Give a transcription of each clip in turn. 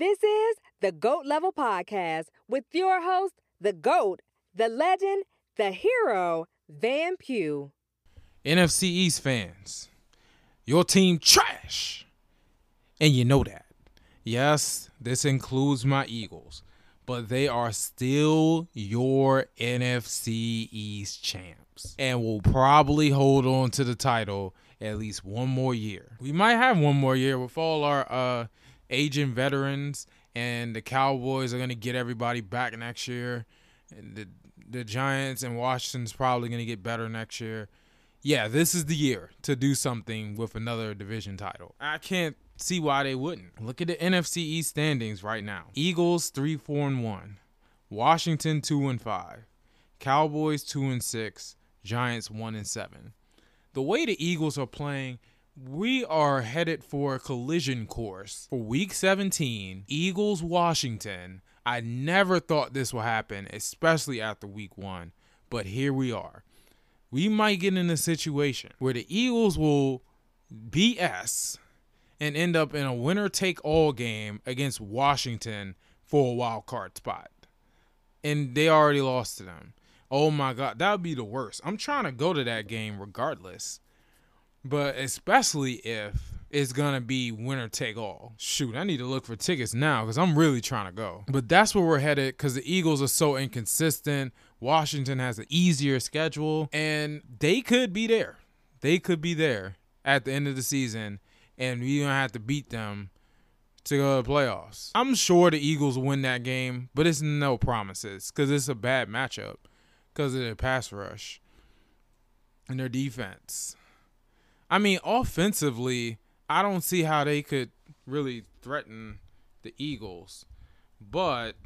This is the GOAT Level Podcast with your host, the GOAT, the legend, the hero, Van Pugh. NFC East fans, your team trash. And you know that. Yes, this includes my Eagles, but they are still your NFC East champs and will probably hold on to the title at least one more year. We might have one more year with all our uh, aging veterans, and the Cowboys are going to get everybody back next year. And the the Giants and Washington's probably going to get better next year. Yeah, this is the year to do something with another division title. I can't see why they wouldn't. Look at the NFC East standings right now. Eagles 3 4 and 1. Washington 2 and 5. Cowboys 2 and 6. Giants 1 and 7. The way the Eagles are playing, we are headed for a collision course for week 17, Eagles Washington. I never thought this would happen, especially after week 1, but here we are. We might get in a situation where the Eagles will BS and end up in a winner take all game against Washington for a wild card spot. And they already lost to them. Oh my God, that would be the worst. I'm trying to go to that game regardless. But especially if it's gonna be winner take all. Shoot, I need to look for tickets now because I'm really trying to go. But that's where we're headed because the Eagles are so inconsistent. Washington has an easier schedule, and they could be there. They could be there at the end of the season, and we don't have to beat them to go to the playoffs. I'm sure the Eagles win that game, but it's no promises because it's a bad matchup because of their pass rush and their defense. I mean, offensively, I don't see how they could really threaten the Eagles. But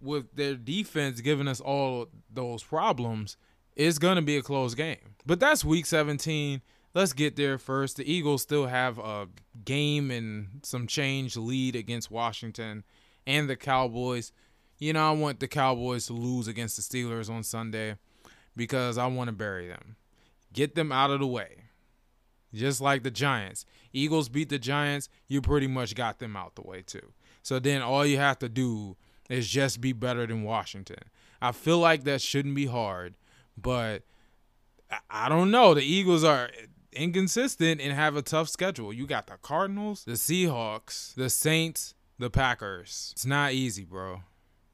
with their defense giving us all those problems, it's going to be a close game. But that's week 17. Let's get there first. The Eagles still have a game and some change lead against Washington and the Cowboys. You know, I want the Cowboys to lose against the Steelers on Sunday because I want to bury them. Get them out of the way just like the Giants. Eagles beat the Giants, you pretty much got them out the way too. So then all you have to do is just be better than Washington. I feel like that shouldn't be hard, but I don't know. The Eagles are inconsistent and have a tough schedule. You got the Cardinals, the Seahawks, the Saints, the Packers. It's not easy, bro.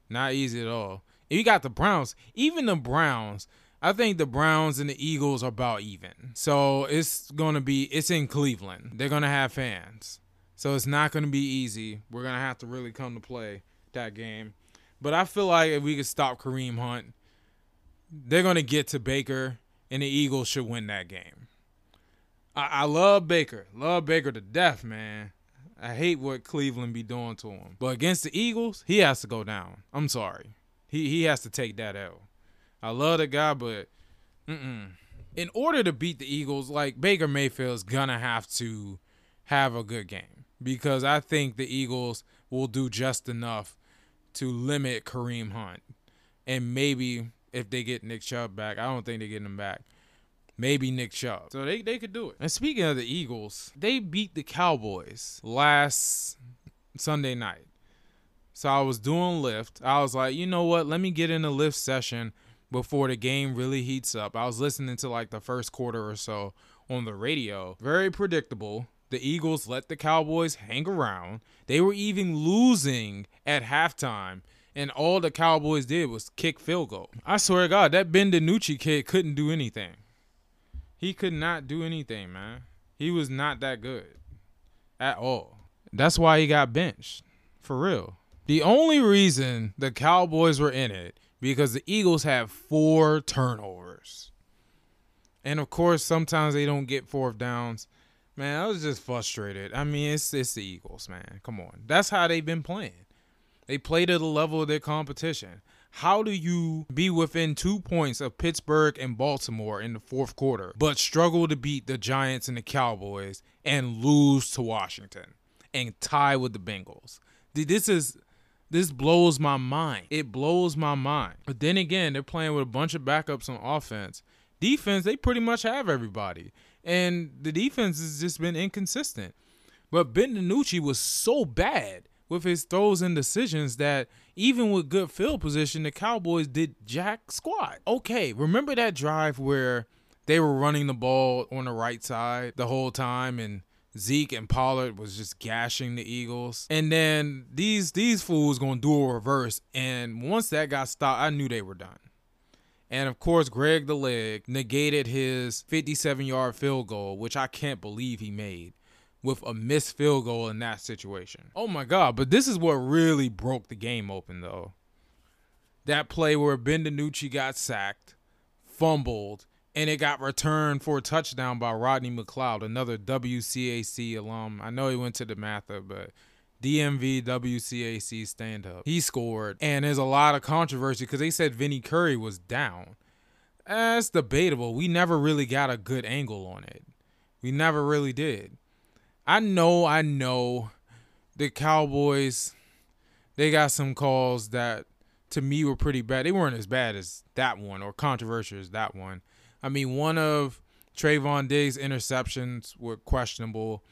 Not easy at all. And you got the Browns. Even the Browns I think the Browns and the Eagles are about even. So it's to be, it's in Cleveland. They're to have fans. So it's not to be easy. We're to have to really come to play that game. But I feel like if we could stop Kareem Hunt, they're to get to Baker, and the Eagles should win that game. I, I love Baker. Love Baker to death, man. I hate what Cleveland be doing to him. But against the Eagles, he has to go down. I'm sorry. He he has to take that L. I love the guy, but mm-mm. in order to beat the Eagles, like Baker Mayfield's gonna have to have a good game because I think the Eagles will do just enough to limit Kareem Hunt, and maybe if they get Nick Chubb back, I don't think they're getting him back. Maybe Nick Chubb. So they, they could do it. And speaking of the Eagles, they beat the Cowboys last Sunday night. So I was doing lift. I was like, you know what? Let me get in a lift session before the game really heats up. I was listening to like the first quarter or so on the radio. Very predictable. The Eagles let the Cowboys hang around. They were even losing at halftime, and all the Cowboys did was kick field goal. I swear to God, that Ben DiNucci kid couldn't do anything. He could not do anything, man. He was not that good at all. That's why he got benched. For real. The only reason the Cowboys were in it because the Eagles have four turnovers. And of course, sometimes they don't get fourth downs. Man, I was just frustrated. I mean, it's it's the Eagles, man. Come on. That's how they've been playing. They played at the level of their competition. How do you be within two points of Pittsburgh and Baltimore in the fourth quarter, but struggle to beat the Giants and the Cowboys and lose to Washington and tie with the Bengals? This is this blows my mind. It blows my mind. But then again, they're playing with a bunch of backups on offense. Defense, they pretty much have everybody. And the defense has just been inconsistent. But Ben DiNucci was so bad with his throws and decisions that even with good field position, the Cowboys did jack squat. Okay, remember that drive where they were running the ball on the right side the whole time and Zeke and Pollard was just gashing the Eagles. And then these these fools gonna do a reverse. And once that got stopped, I knew they were done. And of course, Greg the Leg negated his 57 yard field goal, which I can't believe he made with a missed field goal in that situation. Oh my God. But this is what really broke the game open, though. That play where Ben DiNucci got sacked, fumbled, and it got returned for a touchdown by Rodney McLeod, another WCAC alum. I know he went to DeMatha, but DMV WCAC stand up. He scored, and there's a lot of controversy because they said Vinny Curry was down. That's debatable. We never really got a good angle on it. We never really did. I know, I know the Cowboys, they got some calls that to me were pretty bad. They weren't as bad as that one or controversial as that one. I mean, one of Trevon Diggs' interceptions were questionable.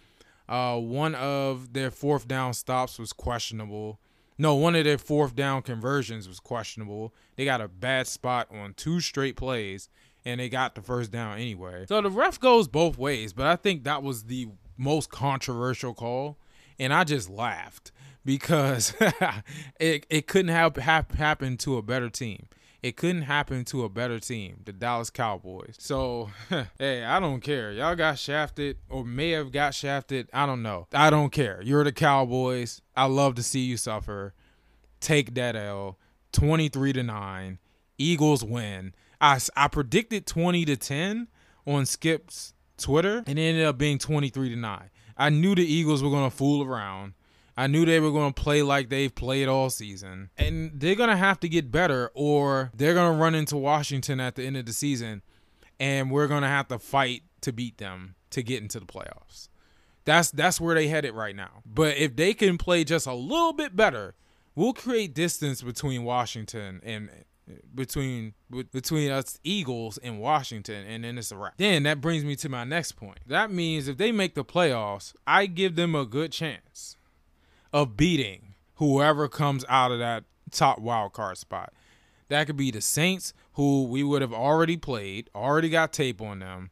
Uh, one of their fourth down stops was questionable. No, one of their fourth down conversions was questionable. They got a bad spot on two straight plays, and they got the first down anyway. So the ref goes both ways, but I think that was the most controversial call, and I just laughed because it it couldn't have, have happened to a better team. It couldn't happen to a better team, the Dallas Cowboys. So, hey, I don't care. Y'all got shafted or may have got shafted. I don't know. I don't care. You're the Cowboys. I love to see you suffer. Take that L. 23 to 9. Eagles win. I, I predicted 20 to 10 on Skip's Twitter and it ended up being 23 to 9. I knew the Eagles were going to fool around. I knew they were going to play like they've played all season. And they're going to have to get better, or they're going to run into Washington at the end of the season, and we're going to have to fight to beat them to get into the playoffs. That's that's where they headed right now. But if they can play just a little bit better, we'll create distance between Washington and between between us Eagles and Washington, and then it's a wrap. Then that brings me to my next point. That means if they make the playoffs, I give them a good chance of beating whoever comes out of that top wild card spot. That could be the Saints, who we would have already played, already got tape on them.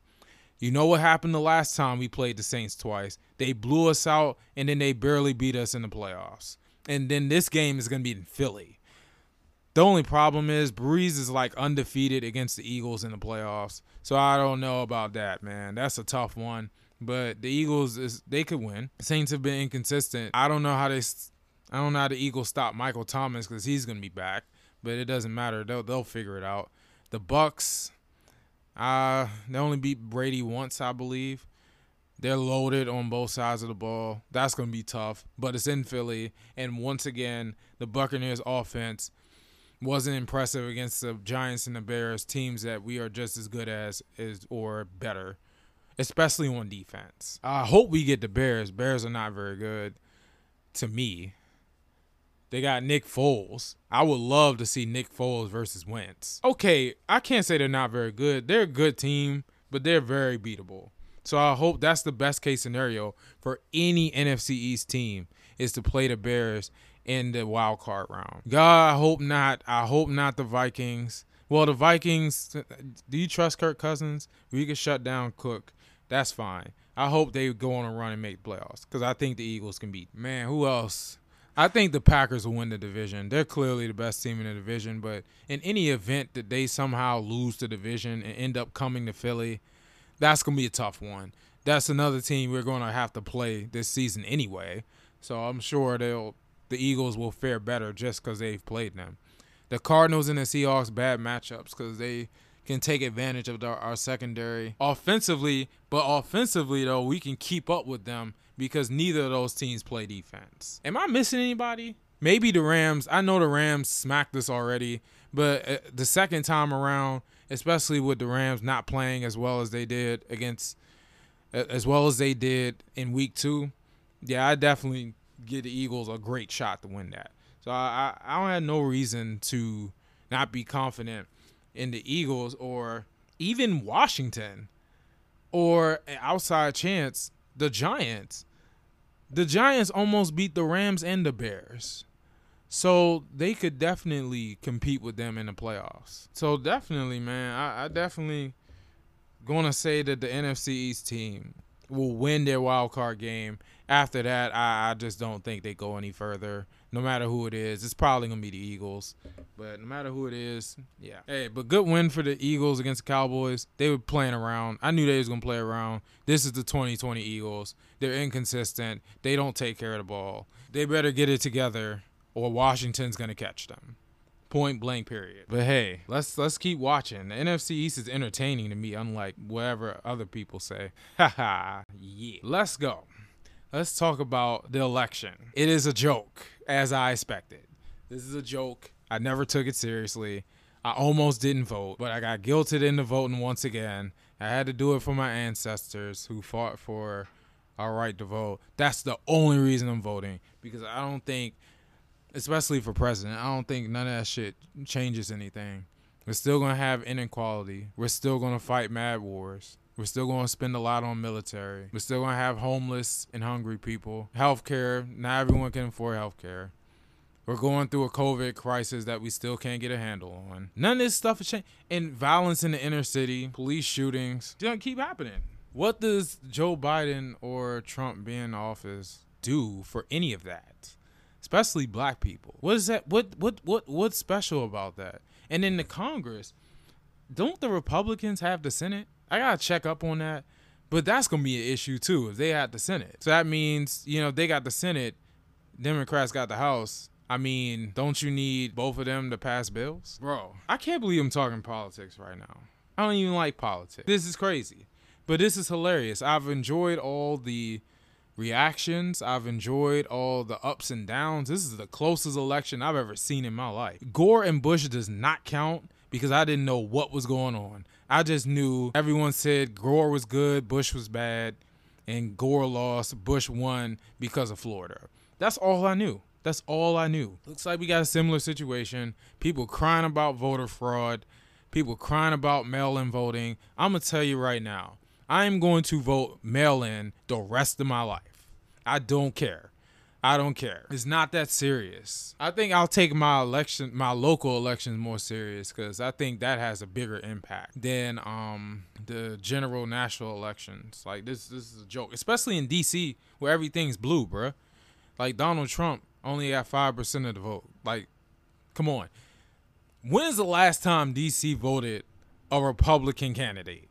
You know what happened the last time we played the Saints twice? They blew us out and then they barely beat us in the playoffs. And then this game is going to be in Philly. The only problem is Brees is like undefeated against the Eagles in the playoffs. So I don't know about that, man. That's a tough one. But the Eagles is they could win. Saints have been inconsistent. I don't know how they. I don't know how the Eagles stop Michael Thomas because he's gonna be back. But it doesn't matter. They'll they'll figure it out. The Bucks. Uh, they only beat Brady once, I believe. They're loaded on both sides of the ball. That's going to be tough, but it's in Philly. And once again, the Buccaneers offense wasn't impressive against the Giants and the Bears, teams that we are just as good as is or better especially on defense. I hope we get the Bears. Bears are not very good to me. They got Nick Foles. I would love to see Nick Foles versus Wentz. Okay, I can't say they're not very good. They're a good team, but they're very beatable. So I hope that's the best case scenario for any NFC East team is to play the Bears in the wild card round. God, I hope not. I hope not the Vikings. Well, the Vikings. Do you trust Kirk Cousins? We could shut down Cook. That's fine. I hope they go on a run and make playoffs because I think the Eagles can beat. Man, who else? I think the Packers will win the division. They're clearly the best team in the division, but in any event that they somehow lose the division and end up coming to Philly, that's going to be a tough one. That's another team we're going to have to play this season anyway. So I'm sure they'll the Eagles will fare better just because they've played them. The Cardinals and the Seahawks bad matchups because they can take advantage of our secondary offensively. But offensively, though, we can keep up with them because neither of those teams play defense. Am I missing anybody? Maybe the Rams. I know the Rams smacked us already, but uh, the second time around, especially with the Rams not playing as well as they did against, as well as they did in Week Two, yeah, I definitely give the Eagles a great shot to win that. So I, I don't have no reason to not be confident in the Eagles or even Washington or an outside chance, the Giants. The Giants almost beat the Rams and the Bears. So they could definitely compete with them in the playoffs. So definitely, man, I, I definitely gonna say that the NFC East team will win their wild card game. After that, I, I just don't think they go any further. No matter who it is, it's probably gonna be the Eagles. But no matter who it is, yeah. Hey, but good win for the Eagles against the Cowboys. They were playing around. I knew they was gonna play around. This is the 2020 Eagles. They're inconsistent. They don't take care of the ball. They better get it together, or Washington's gonna catch them. Point blank period. But hey, let's let's keep watching. The NFC East is entertaining to me, unlike whatever other people say. Haha, yeah. Let's go. Let's talk about the election. It is a joke, as I expected. This is a joke. I never took it seriously. I almost didn't vote, but I got guilted into voting once again. I had to do it for my ancestors who fought for our right to vote. That's the only reason I'm voting because I don't think, especially for president, I don't think none of that shit changes anything. We're still gonna have inequality. We're still gonna fight mad wars. We're still going to spend a lot on military. We're still going to have homeless and hungry people. Healthcare, not everyone can afford healthcare. We're going through a COVID crisis that we still can't get a handle on. None of this stuff is changing. And violence in the inner city, police shootings, don't keep happening. What does Joe Biden or Trump being in office do for any of that? Especially black people. What is that? What what what what's special about that? And in the Congress, don't the Republicans have the Senate? I gotta check up on that. But that's gonna be an issue too if they had the Senate. So that means you know they got the Senate, Democrats got the House. I mean, don't you need both of them to pass bills, bro? I can't believe I'm talking politics right now. I don't even like politics. This is crazy, but this is hilarious. I've enjoyed all the reactions. I've enjoyed all the ups and downs. This is the closest election I've ever seen in my life. Gore and Bush does not count because I didn't know what was going on. I just knew everyone said Gore was good, Bush was bad, and Gore lost, Bush won because of Florida. That's all I knew. That's all I knew. Looks like we got a similar situation. People crying about voter fraud, people crying about mail in voting. I'm going to tell you right now, I am going to vote mail in the rest of my life. I don't care. I don't care. It's not that serious. I think I'll take my election, my local elections more serious because I think that has a bigger impact than um the general national elections. Like this, this is a joke, especially in D.C. where everything's blue, bruh. Like Donald Trump only got five percent of the vote. Like, come on. When is the last time D.C. voted a Republican candidate?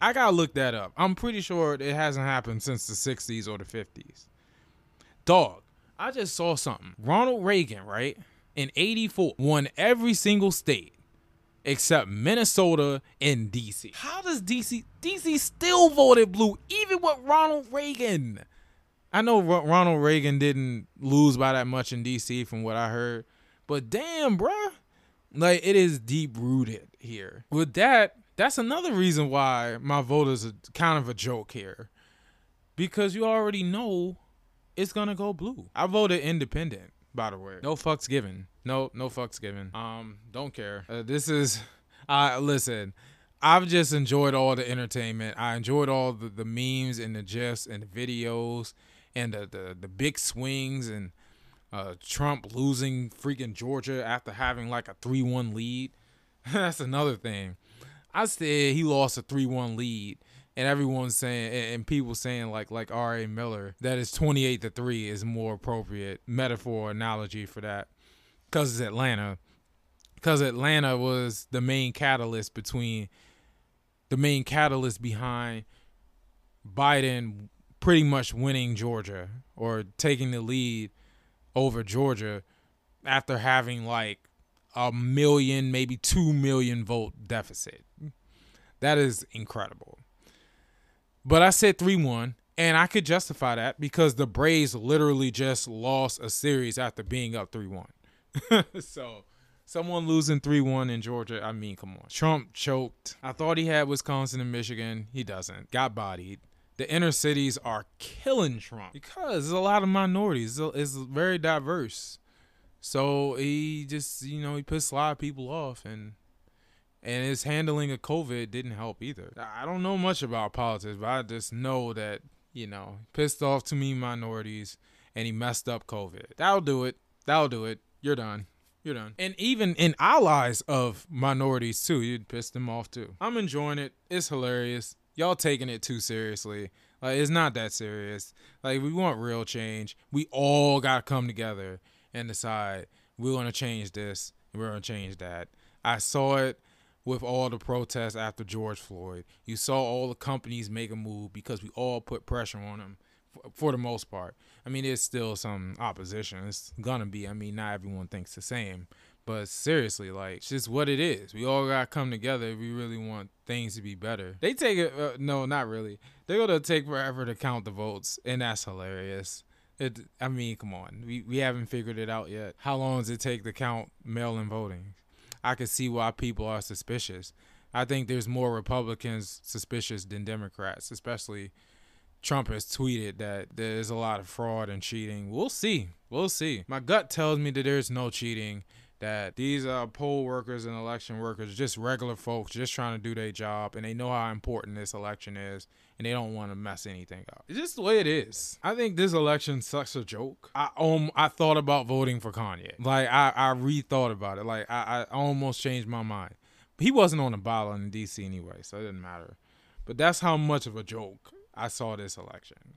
I gotta look that up. I'm pretty sure it hasn't happened since the 60s or the 50s. Dog, I just saw something. Ronald Reagan, right, in 84, won every single state except Minnesota and DC. How does DC DC still voted blue even with Ronald Reagan? I know Ronald Reagan didn't lose by that much in DC from what I heard, but damn, bruh. Like it is deep rooted here. With that, that's another reason why my vote is a, kind of a joke here. Because you already know it's gonna go blue. I voted independent, by the way. No fucks given. No, no fucks given. Um, don't care. Uh, this is, uh, listen. I've just enjoyed all the entertainment. I enjoyed all the, the memes and the gifs and the videos and the the, the big swings and uh, Trump losing freaking Georgia after having like a three one lead. That's another thing. I said he lost a three one lead and everyone's saying and people saying like like R.A. Miller that is 28 to 3 is more appropriate metaphor analogy for that. Cuz it's Atlanta. Cuz Atlanta was the main catalyst between the main catalyst behind Biden pretty much winning Georgia or taking the lead over Georgia after having like a million maybe 2 million vote deficit. That is incredible but I said 3 1, and I could justify that because the Braves literally just lost a series after being up 3 1. so, someone losing 3 1 in Georgia, I mean, come on. Trump choked. I thought he had Wisconsin and Michigan. He doesn't. Got bodied. The inner cities are killing Trump because there's a lot of minorities. It's very diverse. So he just, you know, he pissed a lot of people off and and his handling of COVID didn't help either. I don't know much about politics, but I just know that you know, pissed off too many minorities, and he messed up COVID. That'll do it. That'll do it. You're done. You're done. And even in allies of minorities too, you'd piss them off too. I'm enjoying it. It's hilarious. Y'all taking it too seriously. Like it's not that serious. Like we want real change. We all gotta come together and decide we're gonna change this. We're gonna change that. I saw it with all the protests after George Floyd. You saw all the companies make a move because we all put pressure on them for, the most part. I mean, there's still some opposition. It's gonna be. I mean, not everyone thinks the same. But seriously, like, it's just what it is. We all gotta come together if we really want things to be better. They take it. Uh, no, not really. They're gonna take forever to count the votes, and that's hilarious. It. I mean, come on. We we haven't figured it out yet. How long does it take to count mail-in voting? I can see why people are suspicious. I think there's more Republicans suspicious than Democrats, especially Trump has tweeted that there's a lot of fraud and cheating. We'll see. We'll see. My gut tells me that there's no cheating, that these uh, poll workers and election workers, just regular folks, just trying to do their job, and they know how important this election is, and they don't want to mess anything up. It's just the way it is. I think this election sucks a joke. I um I thought about voting for Kanye. Like I I rethought about it. Like I, I almost changed my mind. He wasn't on the ballot in D.C. anyway, so it didn't matter. But that's how much of a joke I saw this election.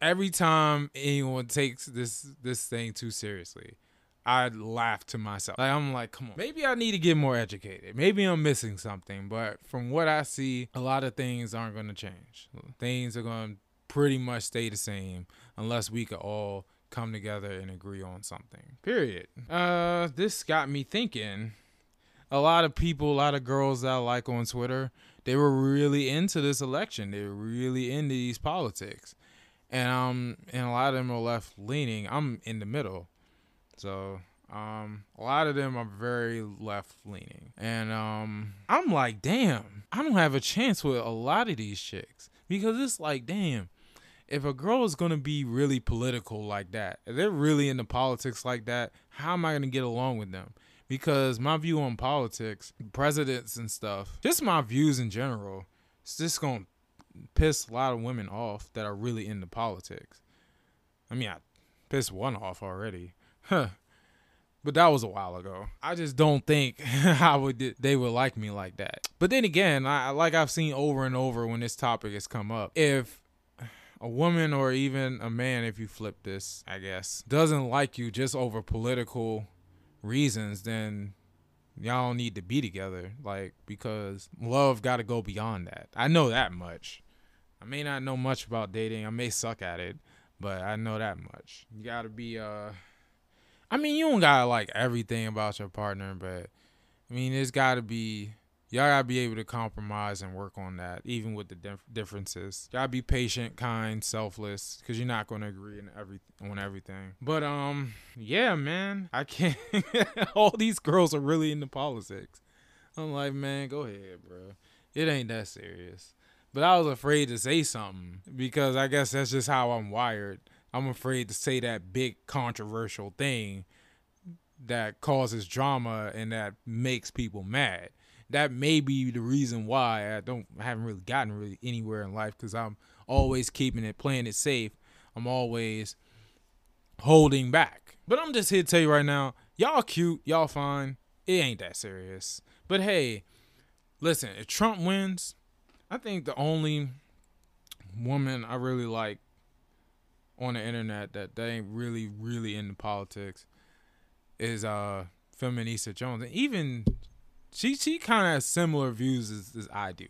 Every time anyone takes this this thing too seriously, I laugh to myself. Like I'm like, come on. Maybe I need to get more educated. Maybe I'm missing something. But from what I see, a lot of things aren't gonna change. Things are gonna pretty much stay the same unless we could all come together and agree on something. Period. Uh this got me thinking. A lot of people, a lot of girls that I like on Twitter, they were really into this election. They were really into these politics. And um and a lot of them are left leaning. I'm in the middle. So um, a lot of them are very left leaning. And um, I'm like, damn, I don't have a chance with a lot of these chicks because it's like, damn, if a girl is gonna be really political like that, if they're really into politics like that, how am I gonna get along with them? Because my view on politics, presidents and stuff, just my views in general, it's just gonna piss a lot of women off that are really into politics. I mean, I pissed one off already. Huh. But that was a while ago. I just don't think I would they would like me like that. But then again, I like I've seen over and over when this topic has come up. If a woman or even a man, if you flip this, I guess, doesn't like you just over political reasons, then y'all don't need to be together. Like because love got to go beyond that. I know that much. I may not know much about dating. I may suck at it, but I know that much. You got to be uh I mean, you don't gotta like everything about your partner, but I mean, it's gotta be y'all gotta be able to compromise and work on that, even with the dif- differences. Y'all be patient, kind, selfless, because you're not gonna agree in every on everything. But um, yeah, man, I can't. all these girls are really into politics. I'm like, man, go ahead, bro. It ain't that serious. But I was afraid to say something because I guess that's just how I'm wired. I'm afraid to say that big controversial thing that causes drama and that makes people mad. That may be the reason why I don't I haven't really gotten really anywhere in life because I'm always keeping it playing it safe. I'm always holding back. But I'm just here to tell you right now, y'all cute, y'all fine. It ain't that serious. But hey, listen, if Trump wins, I think the only woman I really like on the internet that they ain't really really into politics is uh Feminista Jones, and even she she kind of has similar views as, as I do.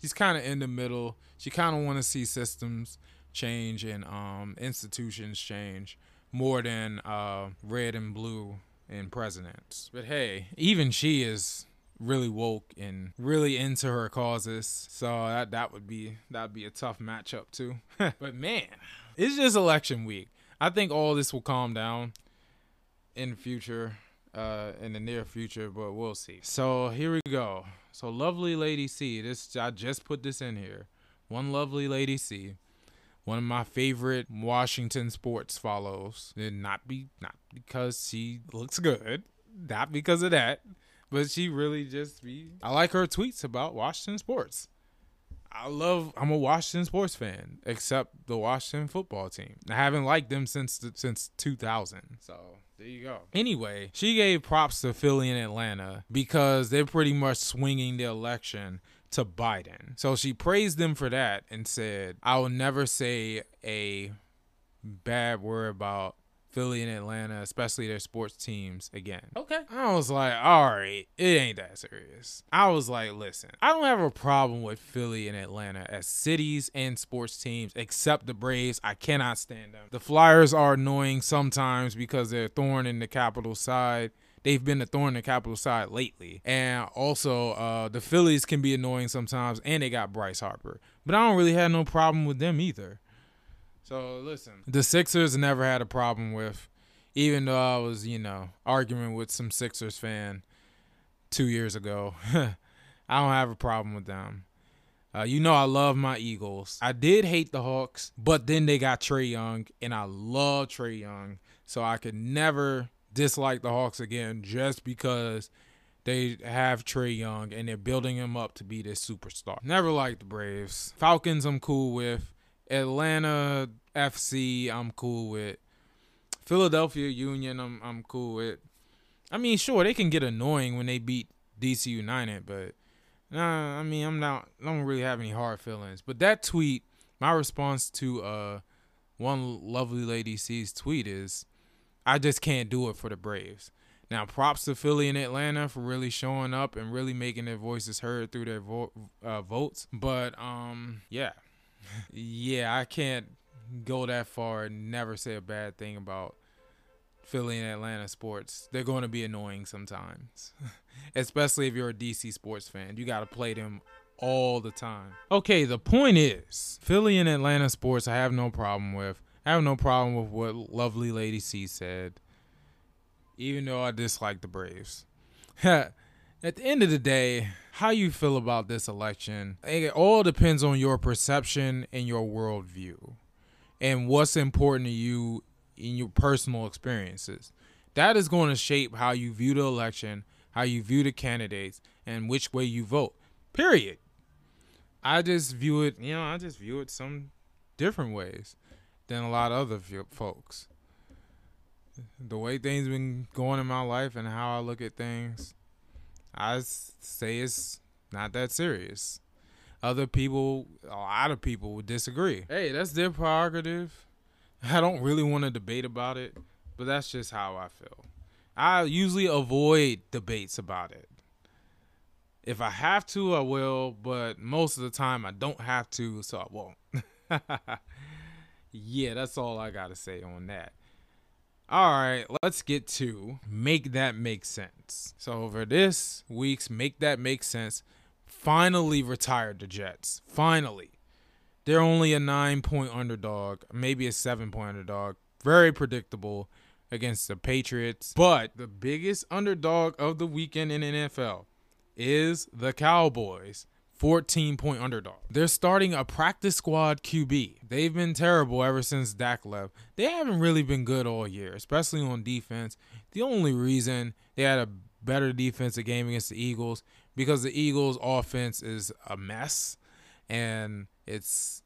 She's kind of in the middle. She kind of want to see systems change and um institutions change more than uh red and blue in presidents. But hey, even she is really woke and really into her causes. So that that would be that'd be a tough matchup too. but man, it's just election week. I think all this will calm down in future, uh, in the near future, but we'll see. So here we go. So lovely lady C. This I just put this in here. One lovely lady C. One of my favorite Washington sports follows. And not be not because she looks good, not because of that, but she really just be. I like her tweets about Washington sports. I love. I'm a Washington sports fan, except the Washington football team. I haven't liked them since since 2000. So there you go. Anyway, she gave props to Philly and Atlanta because they're pretty much swinging the election to Biden. So she praised them for that and said, "I will never say a bad word about Philly and Atlanta, especially their sports teams, again. Okay. I was like, all right, it ain't that serious. I was like, listen, I don't have a problem with Philly and Atlanta as cities and sports teams, except the Braves. I cannot stand them. The Flyers are annoying sometimes because they're thorn in the capital side they've been a thorn in the capital side lately. And also, uh, the Phillies can be annoying sometimes, and they got Bryce Harper. But I don't really have no problem with them either. So listen, the Sixers never had a problem with, even though I was, you know, arguing with some Sixers fan two years ago. I don't have a problem with them. Uh, you know I love my Eagles. I did hate the Hawks, but then they got Trae Young, and I love Trae Young, so I could never dislike the Hawks again just because they have Trae Young and they're building him up to be this superstar. Never liked the Braves. Falcons I'm cool with. Atlanta FC, I'm cool with. Philadelphia Union, I'm I'm cool with. I mean, sure, they can get annoying when they beat DC United, but nah, I mean, I'm not. I don't really have any hard feelings. But that tweet, my response to uh, one lovely lady sees tweet is, I just can't do it for the Braves. Now, props to Philly and Atlanta for really showing up and really making their voices heard through their vo- uh, votes. But um, yeah, yeah, I can't go that far and never say a bad thing about Philly and Atlanta sports. They're going to be annoying sometimes, especially if you're a DC sports fan. You got to play them all the time. Okay, the point is Philly and Atlanta sports, I have no problem with. I have no problem with what lovely Lady C said, even though I dislike the Braves. At the end of the day, how you feel about this election, it all depends on your perception and your worldview and what's important to you in your personal experiences. That is going to shape how you view the election, how you view the candidates, and which way you vote. Period. I just view it, you know, I just view it some different ways than a lot of other folks. The way things been going in my life and how I look at things, I say it's not that serious. Other people, a lot of people would disagree. Hey, that's their prerogative. I don't really want to debate about it, but that's just how I feel. I usually avoid debates about it. If I have to, I will, but most of the time I don't have to, so I won't. yeah, that's all I got to say on that. All right, let's get to make that make sense. So, for this week's Make That Make Sense, finally retired the Jets. Finally. They're only a nine point underdog, maybe a seven point underdog. Very predictable against the Patriots. But the biggest underdog of the weekend in NFL is the Cowboys. 14 point underdog. They're starting a practice squad QB. They've been terrible ever since Dak left. They haven't really been good all year, especially on defense. The only reason they had a better defensive game against the Eagles because the Eagles' offense is a mess and it's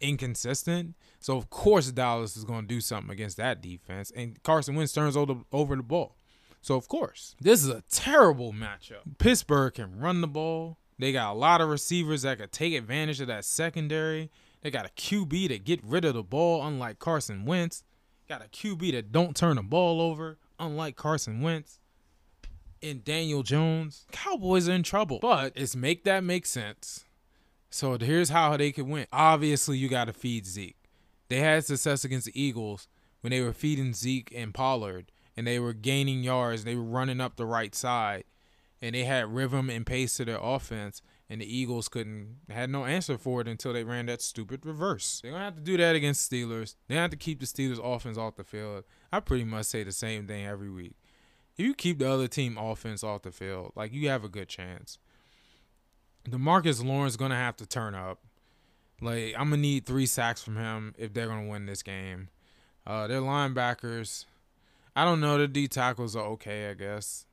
inconsistent. So of course Dallas is going to do something against that defense, and Carson Wentz turns over, over the ball. So of course this is a terrible matchup. Pittsburgh can run the ball. They got a lot of receivers that could take advantage of that secondary. They got a QB to get rid of the ball, unlike Carson Wentz. Got a QB that don't turn the ball over, unlike Carson Wentz and Daniel Jones, Cowboys are in trouble. But it's make that make sense. So here's how they could win. Obviously, you got to feed Zeke. They had success against the Eagles when they were feeding Zeke and Pollard, and they were gaining yards. They were running up the right side, and they had rhythm and pace to their offense. And the Eagles couldn't had no answer for it until they ran that stupid reverse. They're gonna have to do that against Steelers. They have to keep the Steelers offense off the field. I pretty much say the same thing every week if you keep the other team offense off the field, like you have a good chance. DeMarcus Lawrence gonna have to turn up. Like I'm gonna need three sacks from him if they're gonna win this game. Uh, their linebackers, I don't know. The D tackles are okay, I guess.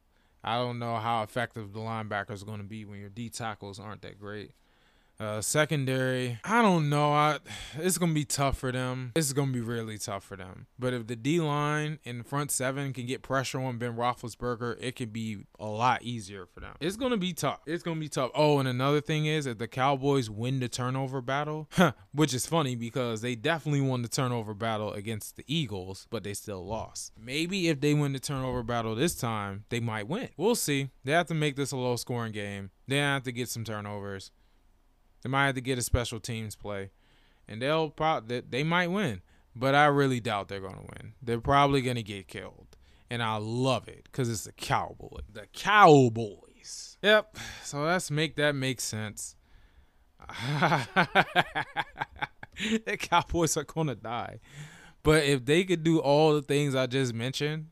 I don't know how effective the linebackers are gonna be when your D tackles aren't that great. Uh, secondary, I don't know. I, it's gonna be tough for them. It's gonna be really tough for them. But if the D line and front seven can get pressure on Ben Roethlisberger, it could be a lot easier for them. It's gonna be tough. It's gonna be tough. Oh, and another thing is if the Cowboys win the turnover battle, which is funny because they definitely won the turnover battle against the Eagles, but they still lost. Maybe if they win the turnover battle this time, they might win. We'll see. They have to make this a low scoring game. They have to get some turnovers. They might have to get a special teams play, and they'll probably they might win, but I really doubt they're gonna win. They're probably gonna get killed, and I love it because it's the Cowboy, the Cowboys. Yep. So let's make that make sense. the Cowboys are gonna die, but if they could do all the things I just mentioned,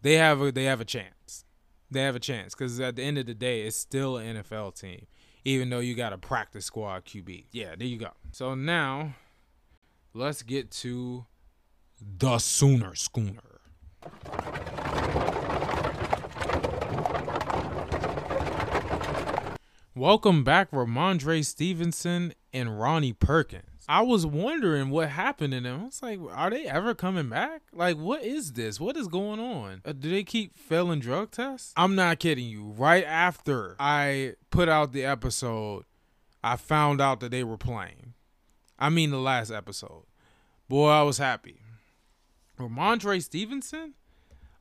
they have a they have a chance. They have a chance because at the end of the day, it's still an NFL team even though you got a practice squad QB. Yeah, there you go. So now let's get to the Sooner Schooner. Welcome back, Rhamondre Stevenson and Ronnie Perkins. I was wondering what happened to them. I was like, are they ever coming back? Like, what is this? What is going on? Uh, do they keep failing drug tests? I'm not kidding you. Right after I put out the episode, I found out that they were playing. I mean, the last episode. Boy, I was happy. Rhamondre Stevenson?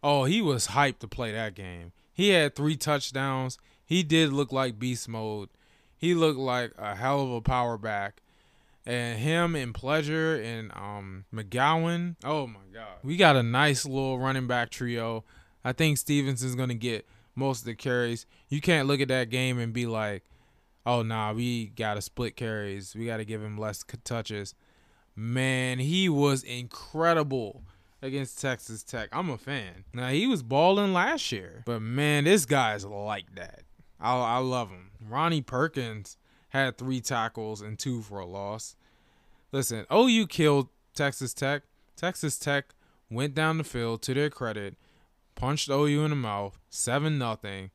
Oh, he was hyped to play that game. He had three touchdowns. He did look like beast mode. He looked like a hell of a power back and him and Pledger and um McGowan. Oh my God, we got a nice little running back trio. I think Stevenson's gonna get most of the carries. You can't look at that game and be like, "Oh nah, we gotta split carries. We gotta give him less touches." Man, he was incredible against Texas Tech. I'm a fan. Now he was balling last year, but man, this guy's like that. I I love him. Ronnie Perkins had three tackles and two for a loss. Listen, OU killed Texas Tech. Texas Tech went down the field to their credit, punched OU in the mouth, seven nothing.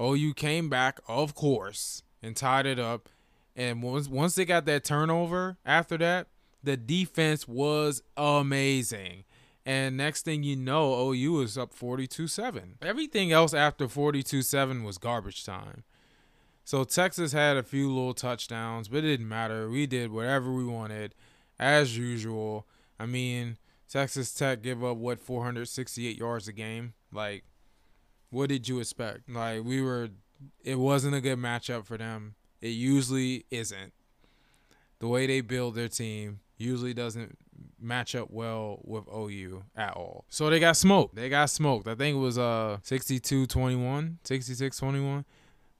OU came back, of course, and tied it up. And once once they got that turnover after that, the defense was amazing. And next thing you know, OU was up 42 7. Everything else after 42 7 was garbage time. So Texas had a few little touchdowns, but it didn't matter. We did whatever we wanted, as usual. I mean, Texas Tech give up what 468 yards a game. Like, what did you expect? Like, we were. It wasn't a good matchup for them. It usually isn't. The way they build their team usually doesn't match up well with OU at all. So they got smoked. They got smoked. I think it was uh 62-21, 66-21.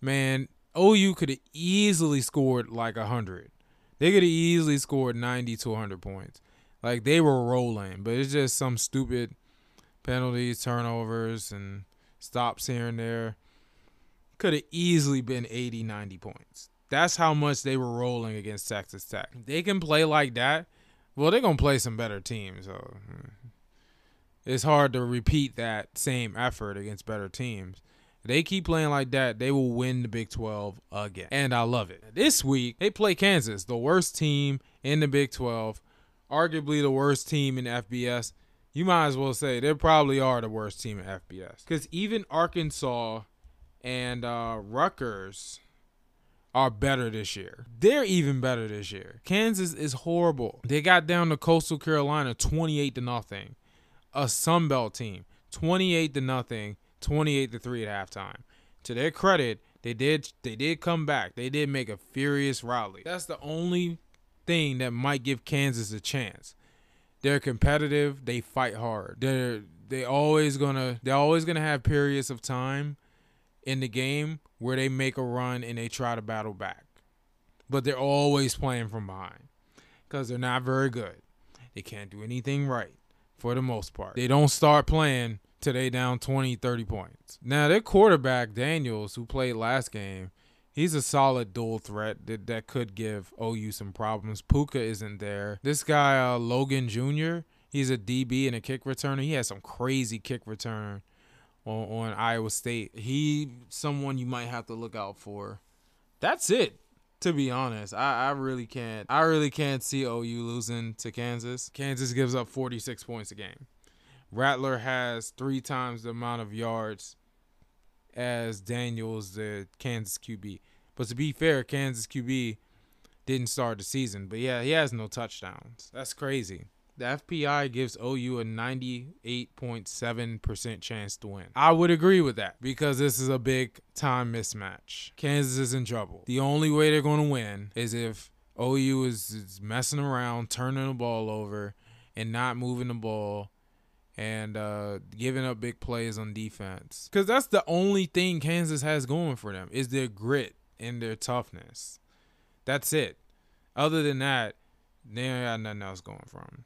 Man, OU could have easily scored like 100. They could have easily scored 90 to 100 points. Like they were rolling, but it's just some stupid penalties, turnovers, and stops here and there. Could have easily been 80, 90 points. That's how much they were rolling against Texas Tech. They can play like that. Well, they're to play some better teams. So hmm. it's hard to repeat that same effort against better teams they keep playing like that, they will win the Big 12 again. And I love it. This week, they play Kansas, the worst team in the Big 12, arguably the worst team in FBS. You might as well say they probably are the worst team in FBS. Because even Arkansas and uh, Rutgers are better this year. They're even better this year. Kansas is horrible. They got down to Coastal Carolina 28 to nothing. A Sun Belt team, 28 to nothing 28 to 3 at halftime. To their credit, they did they did come back. They did make a furious rally. That's the only thing that might give Kansas a chance. They're competitive, they fight hard. They're they always gonna they're always gonna have periods of time in the game where they make a run and they try to battle back. But they're always playing from behind because they're not very good. They can't do anything right for the most part. They don't start playing today down 20, 30 points. Now, their quarterback, Daniels, who played last game, he's a solid dual threat that, that could give OU some problems. Pooka isn't there. This guy, uh, Logan Jr., he's a DB and a kick returner. He has some crazy kick return on, on Iowa State. He someone you might have to look out for. That's it. to be honest, I, I really can't. I really can't see OU losing to Kansas. Kansas gives up 46 points a game. Rattler has three times the amount of yards as Daniels, the Kansas QB. But to be fair, Kansas QB didn't start the season. But yeah, he has no touchdowns. That's crazy. The FPI gives OU a 98.7% chance to win. I would agree with that because this is a big time mismatch. Kansas is in trouble. The only way they're going to win is if OU is, is messing around, turning the ball over, and not moving the ball and uh, giving up big plays on defense. Because that's the only thing Kansas has going for them is their grit and their toughness. That's it. Other than that, they ain't got nothing else going for them.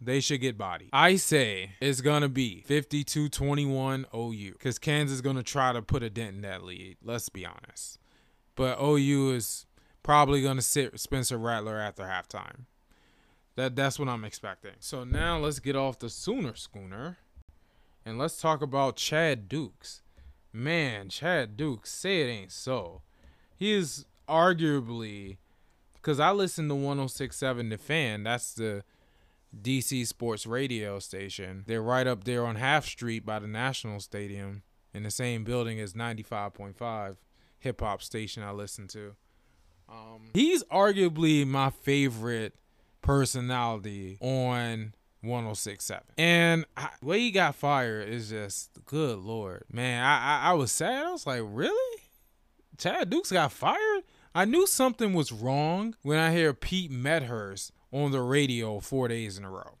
They should get body. I say it's going to be 52 21 OU because Kansas is going to try to put a dent in that lead. Let's be honest. But OU is probably going to sit Spencer Rattler after halftime. That that's what I'm expecting. So now let's get off the Sooner schooner, and let's talk about Chad Dukes. Man, Chad Dukes, say it ain't so. He is arguably, because I listen to 106.7 The Fan. That's the DC Sports Radio station. They're right up there on Half Street by the National Stadium, in the same building as 95.5 hip hop station I listen to. Um, he's arguably my favorite personality on 1067 and I, way he got fired is just good lord man. I, I, I was sad. I was like really? Chad dukes got fired? I knew something was wrong when i hear pete medhurst on the radio four days in a row.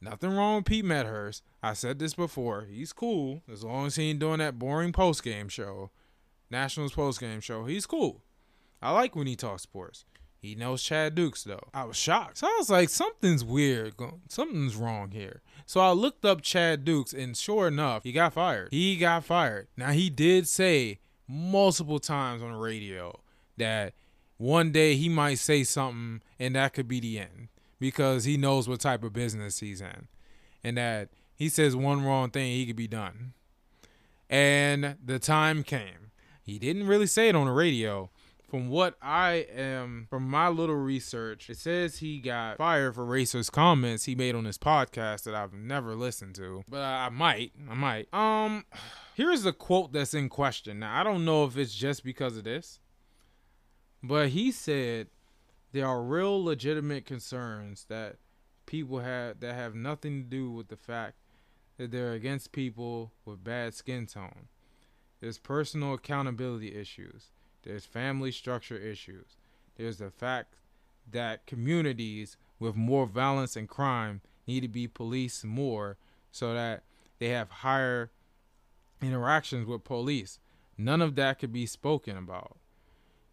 Nothing wrong with pete medhurst i said this before. He's cool as long as he ain't doing that boring post-game show nationals post-game show. He's cool. I like when he talks sports he knows Chad Dukes though. I was shocked. So I was like, something's weird. Something's wrong here. So I looked up Chad Dukes, and sure enough, he got fired. He got fired. Now he did say multiple times on the radio that one day he might say something, and that could be the end because he knows what type of business he's in, and that he says one wrong thing, he could be done. And the time came. He didn't really say it on the radio, from what I am, from my little research, it says he got fired for racist comments he made on his podcast that I've never listened to, but I, might, I might. Um, here's the quote that's in question. Now I don't know if it's just because of this, but he said there are real legitimate concerns that people have that have nothing to do with the fact that they're against people with bad skin tone. There's personal accountability issues there's family structure issues. There's the fact that communities with more violence and crime need to be policed more so that they have higher interactions with police. None of that could be spoken about.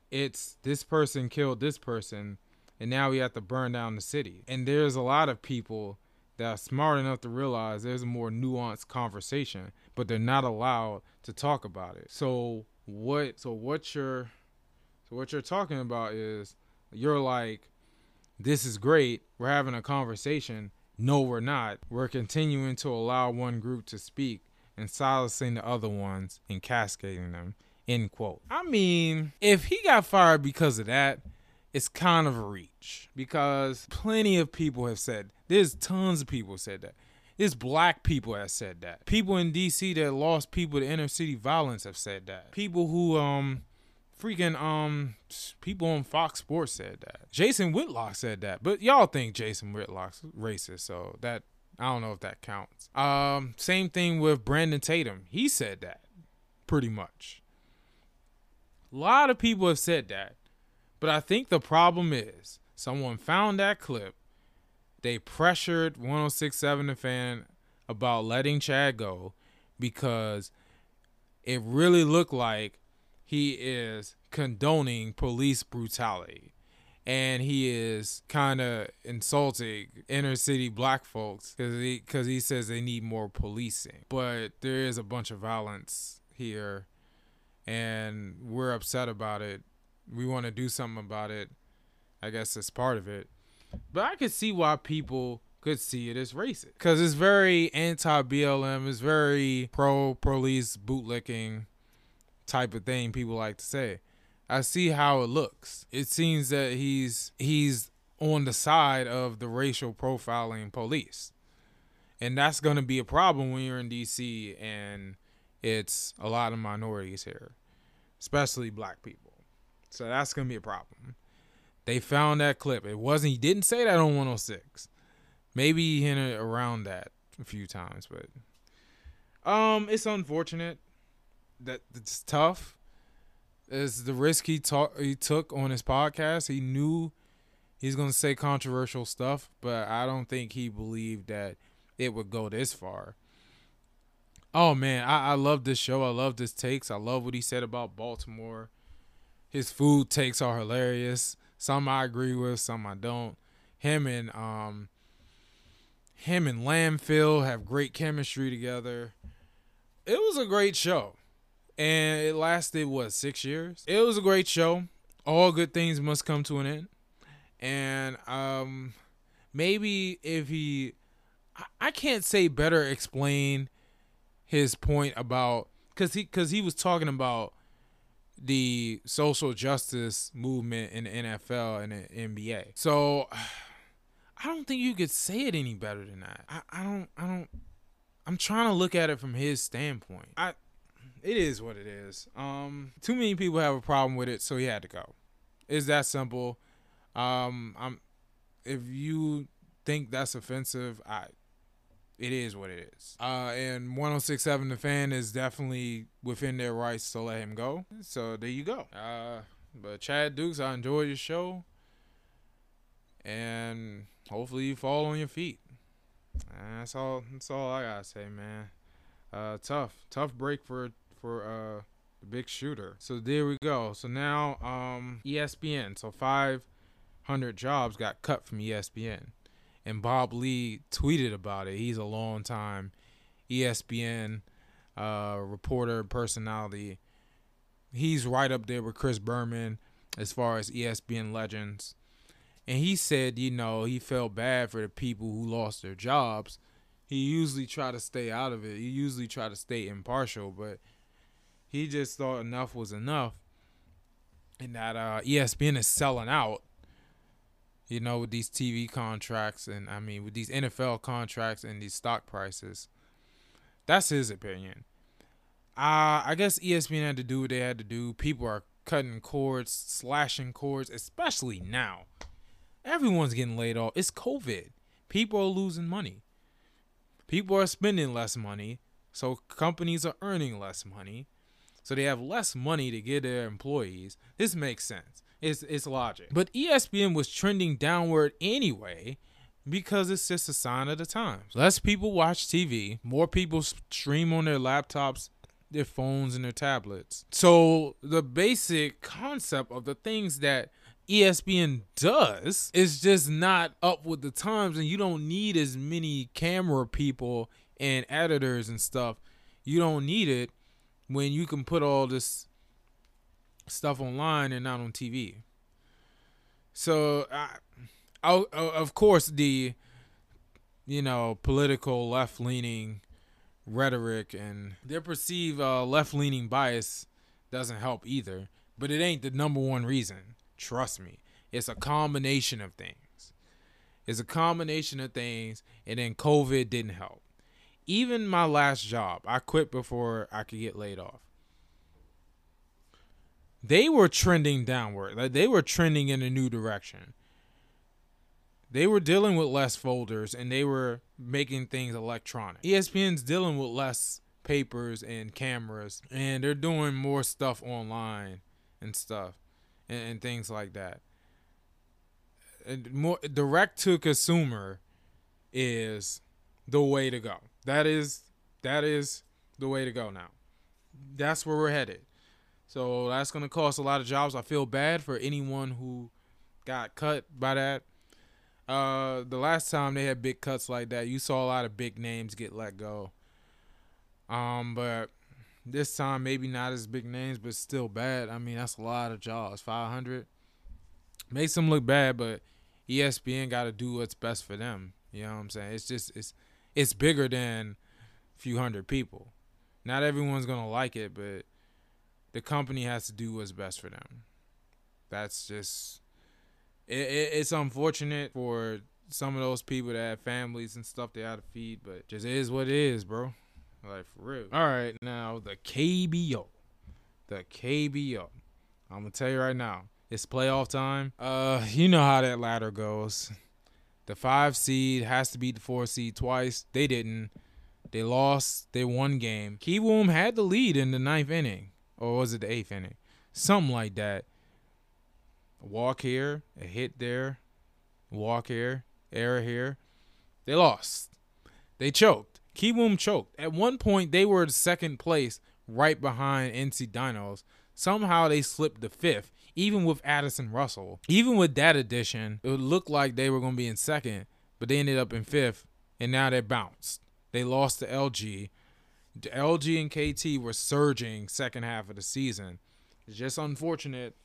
It's this person killed this person, and now we have to burn down the city. And there's a lot of people that are smart enough to realize there's a more nuanced conversation, but they're not allowed to talk about it. So what so what you're so what you're talking about is you're like this is great we're having a conversation. No we're not. We're continuing to allow one group to speak and silencing the other ones and cascading them end quote. I mean if he got fired because of that it's kind of a reach because plenty of people have said there's tons of people said that it's black people that said that. People in DC that lost people to inner city violence have said that. People who um freaking um people on Fox Sports said that. Jason Whitlock said that. But y'all think Jason Whitlock's racist, so that I don't know if that counts. Um same thing with Brandon Tatum. He said that pretty much. A lot of people have said that. But I think the problem is someone found that clip they pressured 1067 the fan about letting Chad go because it really looked like he is condoning police brutality and he is kind of insulting inner city black folks because he, cause he says they need more policing. But there is a bunch of violence here, and we're upset about it. We want to do something about it. I guess that's part of it. But I could see why people could see it as racist because it's very anti BLM, it's very pro police bootlicking type of thing people like to say. I see how it looks. It seems that he's he's on the side of the racial profiling police. And that's going to be a problem when you're in DC and it's a lot of minorities here, especially black people. So that's going to be a problem. They found that clip. It wasn't he didn't say that on 106. Maybe he hinted around that a few times, but um it's unfortunate that it's tough. Is the risk he talk he took on his podcast. He knew he's gonna say controversial stuff, but I don't think he believed that it would go this far. Oh man, I, I love this show. I love this takes. I love what he said about Baltimore. His food takes are hilarious. Some I agree with, some I don't. Him and um him and Landfill have great chemistry together. It was a great show. And it lasted what, six years? It was a great show. All good things must come to an end and um, maybe if he, I can't say better explain his point about because he because he was talking about the social justice movement in the NFL and the NBA. So I don't think you could say it any better than that. I, I don't I don't I'm trying to look at it from his standpoint. I it is what it is. Um too many people have a problem with it, so he had to go. It's that simple. Um, I'm if you think that's offensive, I it is what it is. Uh, and 1067 the fan is definitely within their rights to let him go. So there you go. Uh, but Chad Dukes, I enjoyed your show, and hopefully you fall on your feet. That's all. That's all I gotta say, man. Uh, tough, tough break for for uh the big shooter. So there we go. So now um ESPN. So five hundred jobs got cut from ESPN, and Bob Ley tweeted about it. He's a long time ESPN uh, reporter personality. He's right up there with Chris Berman as far as ESPN legends. And he said, you know, he felt bad for the people who lost their jobs. He usually try to stay out of it. He usually try to stay impartial, but he just thought enough was enough, and that uh, ESPN is selling out you know, with these TV contracts and I mean with these NFL contracts and these stock prices. That's his opinion. Uh, I guess ESPN had to do what they had to do. People are cutting cords, slashing cords, especially now. Everyone's getting laid off. It's COVID. People are losing money. People are spending less money, so companies are earning less money. So they have less money to give their employees. This makes sense. It's it's logic. But ESPN was trending downward anyway because it's just a sign of the times. Less people watch TV, more people stream on their laptops, their phones, and their tablets. So the basic concept of the things that ESPN does is just not up with the times, and you don't need as many camera people and editors and stuff. You don't need it when you can put all this stuff online and not on TV. So, uh, I, of course, the you know political left leaning rhetoric and their perceived uh, left leaning bias doesn't help either. But it ain't the number one reason. Trust me, it's a combination of things. It's a combination of things, and then COVID didn't help. Even my last job, I quit before I could get laid off they were trending downward. Like they were trending in a new direction. They were dealing with less folders and they were making things electronic. ESPN's dealing with less papers and cameras and they're doing more stuff online and stuff and, and things like that. And more direct to consumer is the way to go. That is that is the way to go now. That's where we're headed. So that's going to cost a lot of jobs. I feel bad for anyone who got cut by that. Uh, the last time they had big cuts like that, you saw a lot of big names get let go. Um, but this time maybe not as big names, but still bad. I mean, that's a lot of jobs. 500 makes them look bad, but ESPN got to do what's best for them. You know what I'm saying? It's just it's it's bigger than a few hundred people. Not everyone's gonna like it, but the company has to do what's best for them. That's just it, it, it's unfortunate for some of those people that have families and stuff they to feed, but just is what it is, bro. Like for real. All right, now the KBO, the KBO. I'm gonna tell you right now, it's playoff time. Uh, you know how that ladder goes. The five seed has to beat the four seed twice. They didn't. They lost. They won game. Kiwoom had the lead in the ninth inning, or was it the eighth inning? Something like that. Walk here, a hit there, walk here, error here. They lost. They choked. Kiwoom choked. At one point, they were in second place, right behind NC Dinos. Somehow they slipped to fifth, even with Addison Russell. Even with that addition, it looked like they were going to be in second, but they ended up in fifth, and now they're bounced. They lost to LG. LG and KT were surging second half of the season. It's just unfortunate.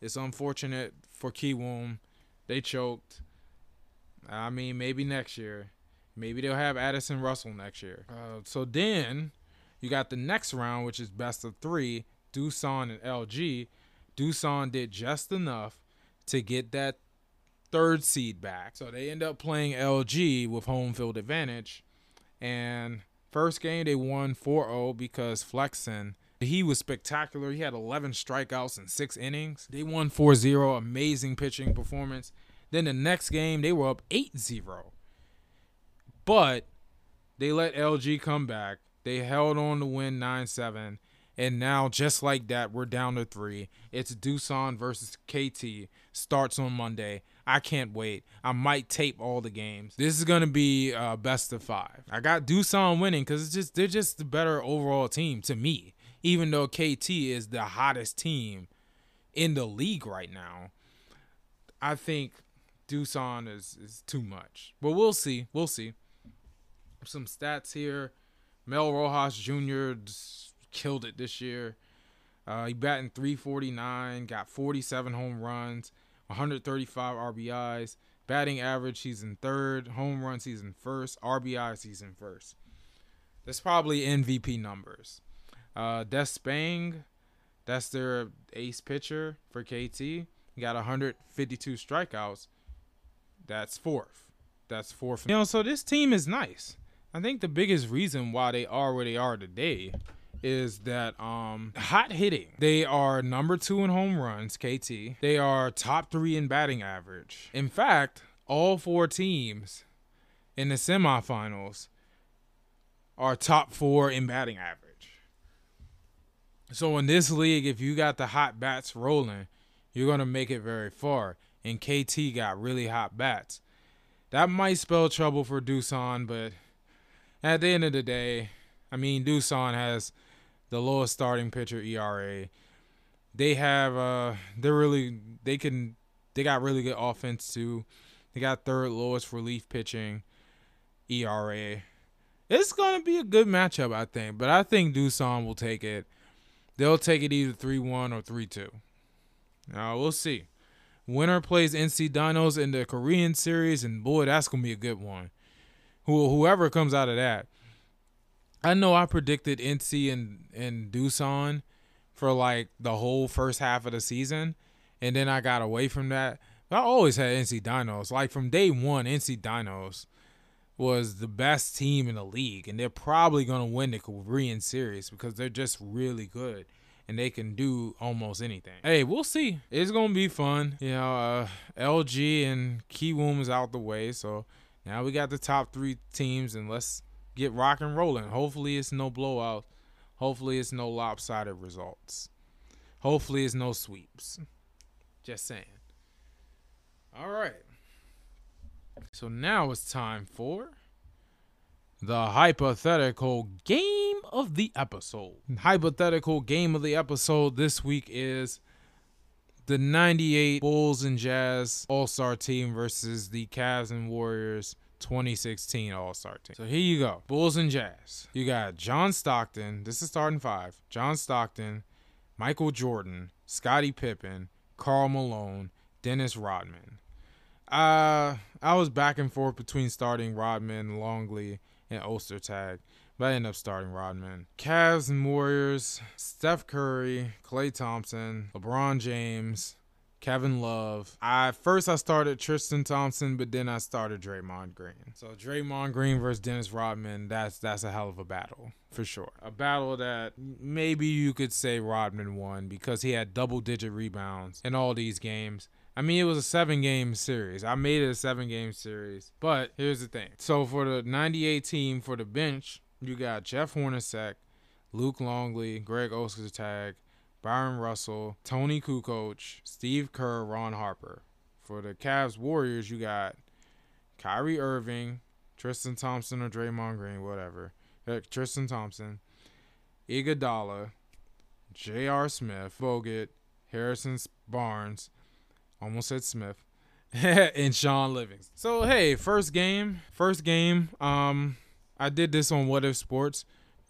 It's unfortunate for Kiwoom. They choked. I mean, maybe next year. Maybe they'll have Addison Russell next year. Uh, so then you got the next round, which is best of three. Doosan and LG. Doosan did just enough to get that third seed back. So they end up playing LG with home field advantage. And first game they won 4-0 because Flexen he was spectacular. He had 11 strikeouts in 6 innings. They won 4-0, amazing pitching performance. Then the next game they were up 8-0. But they let LG come back. They held on to win 9-7 and now, just like that, we're down to three. It's Doosan versus KT. Starts on Monday. I can't wait. I might tape all the games. This is gonna be uh, best of five. I got Doosan winning because it's just they're just the better overall team to me. Even though KT is the hottest team in the league right now, I think Doosan is is too much. But we'll see. We'll see. Some stats here. Mel Rojas Jr killed it this year. Uh, he batting 349, got 47 home runs, 135 RBIs. Batting average, he's in third. Home runs, he's in first. RBIs, he's in first. That's probably MVP numbers. Uh, Despaigne, that's their ace pitcher for KT. He got 152 strikeouts. That's fourth. That's fourth. You know, so this team is nice. I think the biggest reason why they are where they are today is that um hot hitting. They are number two in home runs, KT. They are top three in batting average. In fact, all four teams in the semifinals are top four in batting average. So in this league, if you got the hot bats rolling, you're gonna make it very far. And KT got really hot bats. That might spell trouble for Doosan, but at the end of the day, I mean Doosan has the lowest starting pitcher ERA. They have uh they're really they can they got really good offense too. They got third lowest relief pitching ERA. It's gonna be a good matchup, I think. But I think Doosan will take it. They'll take it either three one or three two. Now we'll see. Winner plays NC Dinos in the Korean series, and boy, that's gonna be a good one. Who whoever comes out of that, I know I predicted NC and and Doosan for like the whole first half of the season, and then I got away from that. I always had NC Dinos. Like from day one, NC Dinos was the best team in the league, and they're probably gonna win the Korean series because they're just really good and they can do almost anything. Hey, we'll see. It's gonna be fun. You know, uh, LG and Kiwoom is out the way, so now we got the top three teams, and let's get rock and rolling. Hopefully, it's no blowout. Hopefully, it's no lopsided results. Hopefully, it's no sweeps. Just saying. All right. So now it's time for the hypothetical game of the episode. Hypothetical game of the episode this week is the 98 Bulls and Jazz All Star team versus the Cavs and Warriors 2016 All Star team. So here you go Bulls and Jazz. You got John Stockton. This is starting five. John Stockton, Michael Jordan, Scottie Pippen, Karl Malone, Dennis Rodman. Uh, I was back and forth between starting Rodman, Longley, and Ostertag, but I ended up starting Rodman. Cavs and Warriors, Steph Curry, Klay Thompson, LeBron James, Kevin Love. I first I started Tristan Thompson, but then I started Draymond Green. So Draymond Green versus Dennis Rodman, that's that's a hell of a battle for sure. A battle that maybe you could say Rodman won because he had double digit rebounds in all these games. I mean, it was a seven game series. I made it a seven game series. But here's the thing. So for the 98 team, for the bench, you got Jeff Hornacek, Luke Longley, Greg Ostertag, Bryon Russell, Toni Kukoc, Steve Kerr, Ron Harper. For the Cavs Warriors, you got Kyrie Irving, Tristan Thompson or Draymond Green, whatever. Tristan Thompson, Iguodala, J.R. Smith, Bogut, Harrison Barnes, almost said Smith, and Shaun Livingston. So hey, first game, first game. Um, I did this on What If Sports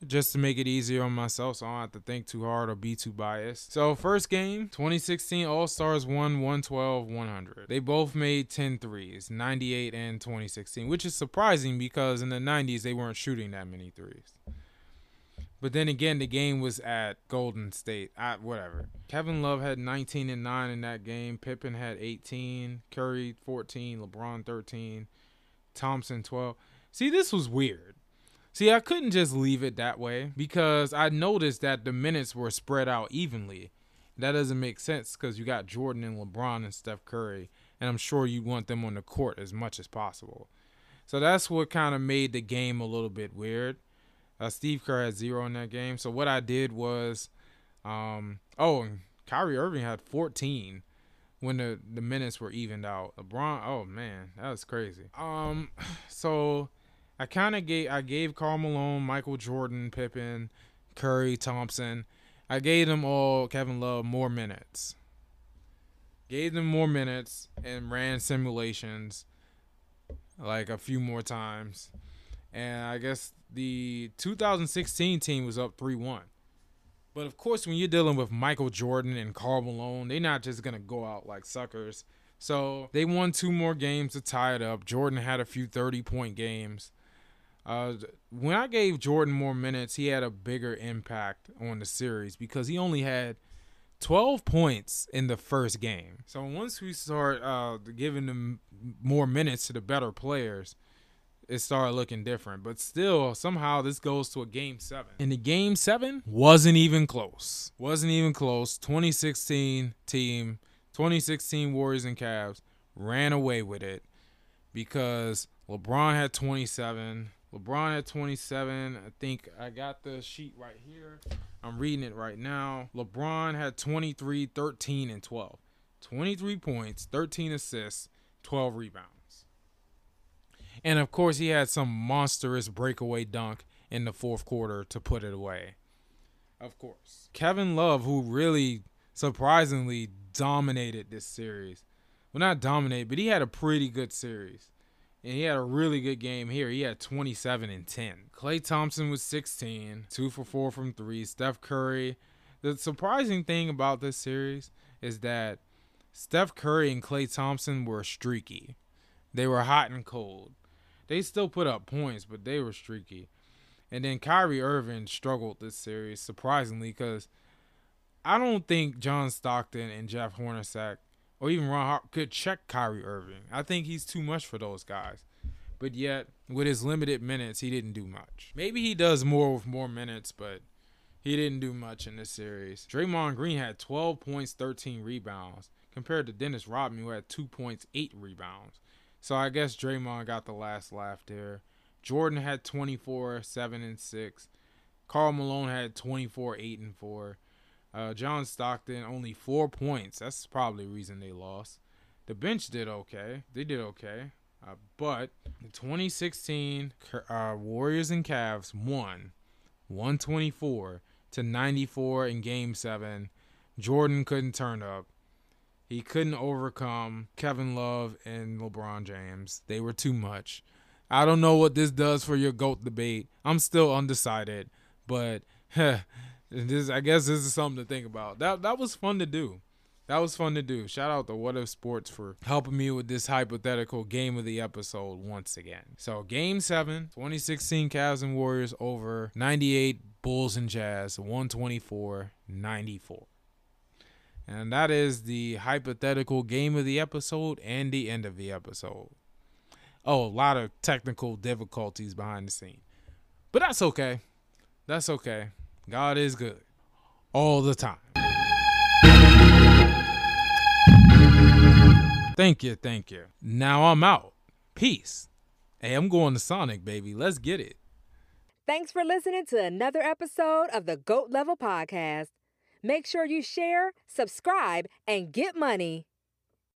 just to make it easier on myself so I don't have to think too hard or be too biased. So, first game, 2016 All Stars won 112 100. They both made 10 threes, 98 and 2016, which is surprising because in the 90s they weren't shooting that many threes. But then again, the game was at Golden State. At whatever. Kevin Love had 19 and 9 in that game. Pippen had 18. Curry 14. LeBron 13. Thompson 12. See, this was weird. See, I couldn't just leave it that way because I noticed that the minutes were spread out evenly. That doesn't make sense because you got Jordan and LeBron and Steph Curry, and I'm sure you want them on the court as much as possible. So that's what kind of made the game a little bit weird. Uh, Steve Kerr had zero in that game. So what I did was, um, oh, Kyrie Irving had 14 when the, the minutes were evened out. LeBron, oh man, that was crazy. Um, so I kind of gave I gave Karl Malone, Michael Jordan, Pippen, Curry, Thompson. I gave them all Kevin Love more minutes. Gave them more minutes and ran simulations like a few more times. And I guess the 2016 team was up 3-1. But of course, when you're dealing with Michael Jordan and Karl Malone, they're not just gonna go out like suckers. So they won two more games to tie it up. Jordan had a few 30 point games. Uh, when I gave Jordan more minutes, he had a bigger impact on the series because he only had 12 points in the first game. So once we start uh, giving them more minutes to the better players, it started looking different. But still, somehow this goes to a game seven. And the game seven wasn't even close. Wasn't even close. 2016 team, 2016 Warriors and Cavs ran away with it because LeBron had 27. LeBron at 27. I think I got the sheet right here. I'm reading it right now. LeBron had 23, 13, and 12. 23 points, 13 assists, 12 rebounds. And of course, he had some monstrous breakaway dunk in the fourth quarter to put it away. Of course. Kevin Love, who really surprisingly dominated this series. Well, not dominate, but he had a pretty good series and he had a really good game here. He had 27 and 10. Klay Thompson was 16, 2 for 4 from 3. Steph Curry. The surprising thing about this series is that Steph Curry and Klay Thompson were streaky. They were hot and cold. They still put up points, but they were streaky. And then Kyrie Irving struggled this series, surprisingly, because I don't think John Stockton and Jeff Hornacek or even Ron Hart could check Kyrie Irving. I think he's too much for those guys. But yet, with his limited minutes, he didn't do much. Maybe he does more with more minutes, but he didn't do much in this series. Draymond Green had 12 points, 13 rebounds, compared to Dennis Rodman, who had 2 points, 8 rebounds. So I guess Draymond got the last laugh there. Jordan had 24, 7 and 6. Karl Malone had 24, 8 and 4. Uh, John Stockton only four points. That's probably the reason they lost. The bench did okay. They did okay. Uh, but the 2016 uh, Warriors and Cavs won 124 to 94 in Game 7. Jordan couldn't turn up. He couldn't overcome Kevin Love and LeBron James. They were too much. I don't know what this does for your GOAT debate. I'm still undecided, but this I guess this is something to think about. That that was fun to do. That was fun to do. Shout out to What If Sports for helping me with this hypothetical game of the episode once again. So, game seven, 2016 Cavs and Warriors over 98 Bulls and Jazz, 124 94. And that is the hypothetical game of the episode and the end of the episode. Oh, a lot of technical difficulties behind the scene. But that's okay. That's okay. God is good all the time. Thank you, thank you. Now I'm out. Peace. Hey, I'm going to Sonic, baby. Let's get it. Thanks for listening to another episode of the GOAT Level Podcast. Make sure you share, subscribe, and get money.